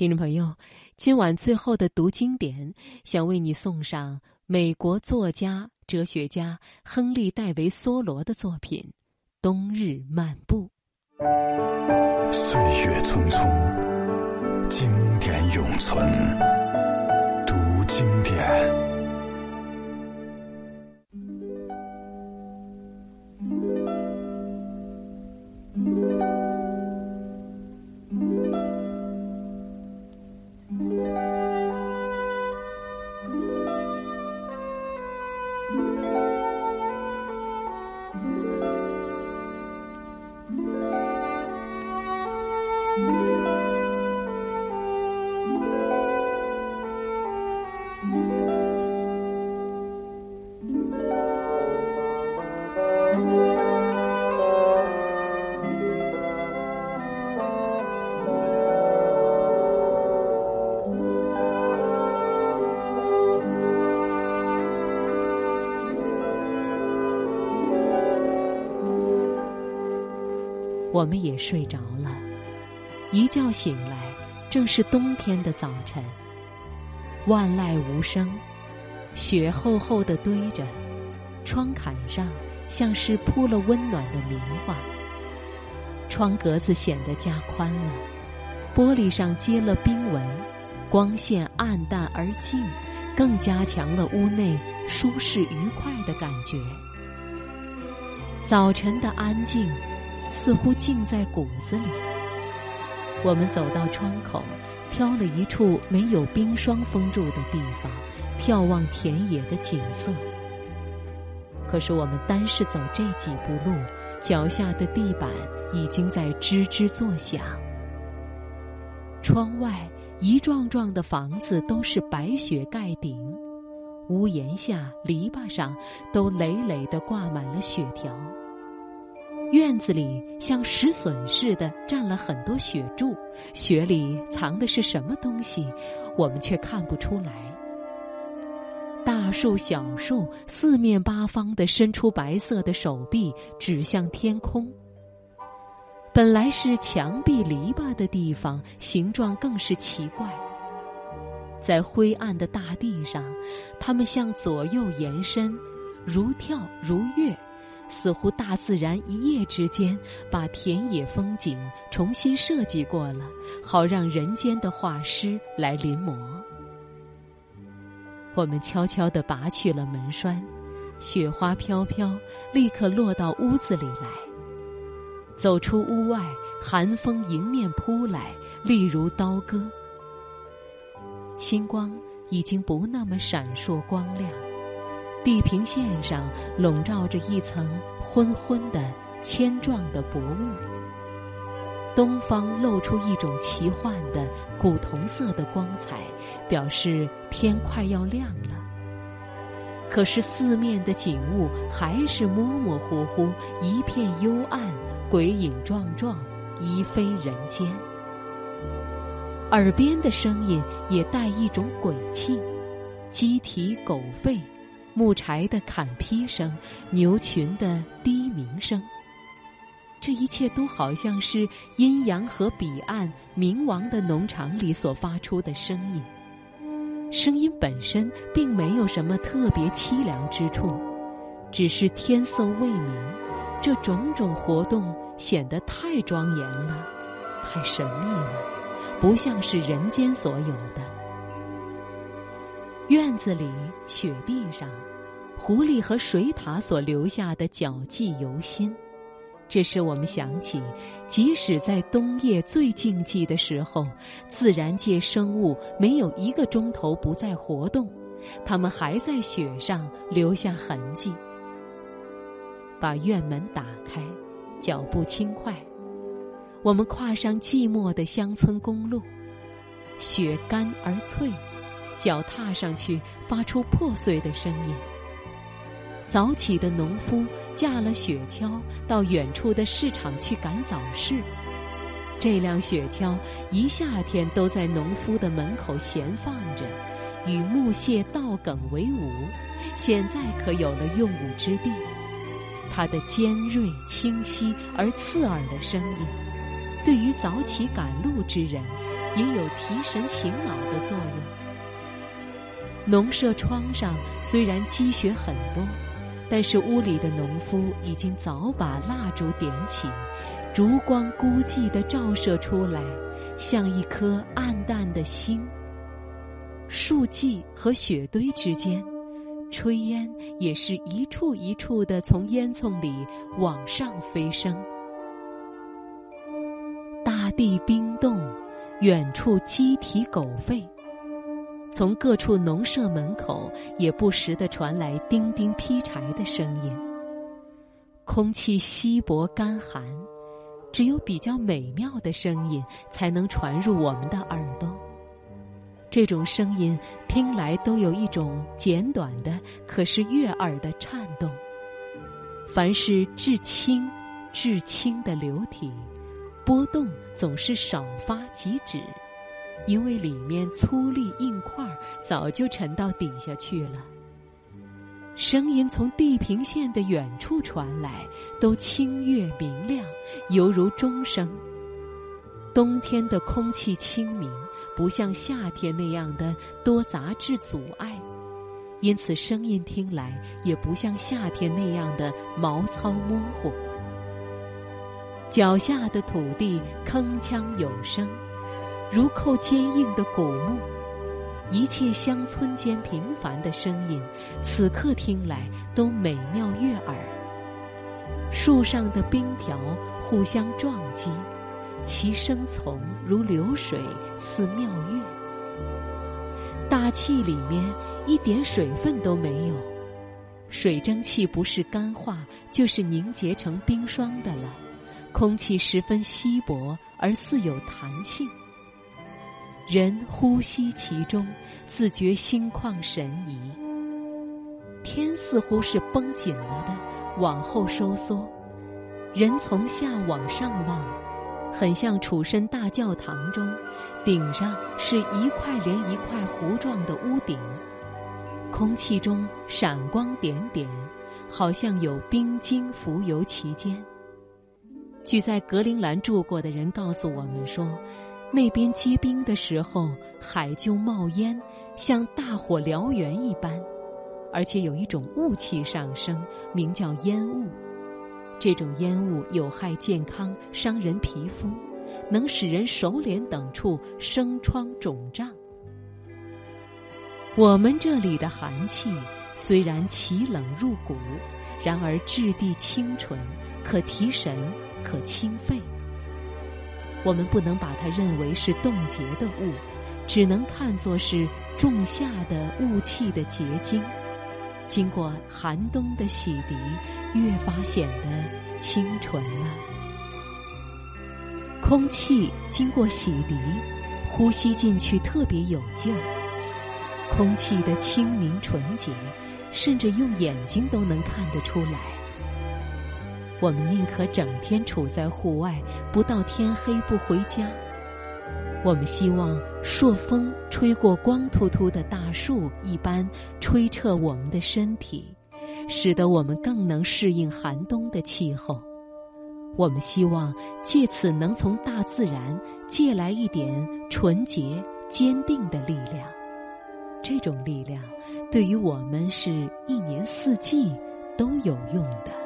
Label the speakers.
Speaker 1: 听众朋友，今晚最后的读经典，想为你送上美国作家、哲学家亨利·戴维·梭罗的作品《冬日漫步》。
Speaker 2: 岁月匆匆，经典永存。
Speaker 1: 我们也睡着了，一觉醒来，正是冬天的早晨。万籁无声，雪厚厚的堆着，窗槛上像是铺了温暖的棉花。窗格子显得加宽了，玻璃上结了冰纹，光线暗淡而静，更加强了屋内舒适愉快的感觉。早晨的安静。似乎浸在骨子里。我们走到窗口，挑了一处没有冰霜封住的地方，眺望田野的景色。可是我们单是走这几步路，脚下的地板已经在吱吱作响。窗外一幢幢的房子都是白雪盖顶，屋檐下、篱笆上都累累的挂满了雪条。院子里像石笋似的站了很多雪柱，雪里藏的是什么东西，我们却看不出来。大树、小树四面八方的伸出白色的手臂，指向天空。本来是墙壁篱笆的地方，形状更是奇怪。在灰暗的大地上，它们向左右延伸，如跳如跃。似乎大自然一夜之间把田野风景重新设计过了，好让人间的画师来临摹。我们悄悄地拔去了门栓，雪花飘飘，立刻落到屋子里来。走出屋外，寒风迎面扑来，利如刀割。星光已经不那么闪烁光亮。地平线上笼罩着一层昏昏的铅状的薄雾，东方露出一种奇幻的古铜色的光彩，表示天快要亮了。可是四面的景物还是模模糊糊，一片幽暗，鬼影幢幢，疑非人间。耳边的声音也带一种鬼气，鸡啼狗吠。木柴的砍劈声，牛群的低鸣声，这一切都好像是阴阳河彼岸冥王的农场里所发出的声音。声音本身并没有什么特别凄凉之处，只是天色未明，这种种活动显得太庄严了，太神秘了，不像是人间所有的。院子里，雪地上，狐狸和水獭所留下的脚迹犹新，这使我们想起，即使在冬夜最静寂的时候，自然界生物没有一个钟头不再活动，它们还在雪上留下痕迹。把院门打开，脚步轻快，我们跨上寂寞的乡村公路，雪干而脆。脚踏上去，发出破碎的声音。早起的农夫驾了雪橇到远处的市场去赶早市。这辆雪橇一夏天都在农夫的门口闲放着，与木屑稻梗为伍，现在可有了用武之地。它的尖锐、清晰而刺耳的声音，对于早起赶路之人。也有提神醒脑的作用。农舍窗上虽然积雪很多，但是屋里的农夫已经早把蜡烛点起，烛光孤寂的照射出来，像一颗暗淡的星。树迹和雪堆之间，炊烟也是一处一处的从烟囱里往上飞升。大地冰冻，远处鸡啼狗吠。从各处农舍门口也不时的传来叮叮劈柴的声音。空气稀薄干寒，只有比较美妙的声音才能传入我们的耳朵。这种声音听来都有一种简短的，可是悦耳的颤动。凡是至轻、至轻的流体，波动总是少发即止，因为里面粗粒硬块早就沉到底下去了。声音从地平线的远处传来，都清越明亮，犹如钟声。冬天的空气清明。不像夏天那样的多杂质阻碍，因此声音听来也不像夏天那样的毛糙模糊。脚下的土地铿锵有声，如扣坚硬的古木。一切乡村间平凡的声音，此刻听来都美妙悦耳。树上的冰条互相撞击。其声从如流水，似妙乐。大气里面一点水分都没有，水蒸气不是干化，就是凝结成冰霜的了。空气十分稀薄，而似有弹性。人呼吸其中，自觉心旷神怡。天似乎是绷紧了的，往后收缩。人从下往上望。很像楚身大教堂中，顶上是一块连一块糊状的屋顶，空气中闪光点点，好像有冰晶浮游其间。据在格陵兰住过的人告诉我们说，那边结冰的时候，海就冒烟，像大火燎原一般，而且有一种雾气上升，名叫烟雾。这种烟雾有害健康，伤人皮肤，能使人手脸等处生疮肿胀。我们这里的寒气虽然奇冷入骨，然而质地清纯，可提神，可清肺。我们不能把它认为是冻结的雾，只能看作是仲夏的雾气的结晶。经过寒冬的洗涤，越发显得清纯了。空气经过洗涤，呼吸进去特别有劲儿。空气的清明纯洁，甚至用眼睛都能看得出来。我们宁可整天处在户外，不到天黑不回家。我们希望朔风吹过光秃秃的大树一般，吹彻我们的身体，使得我们更能适应寒冬的气候。我们希望借此能从大自然借来一点纯洁、坚定的力量。这种力量对于我们是一年四季都有用的。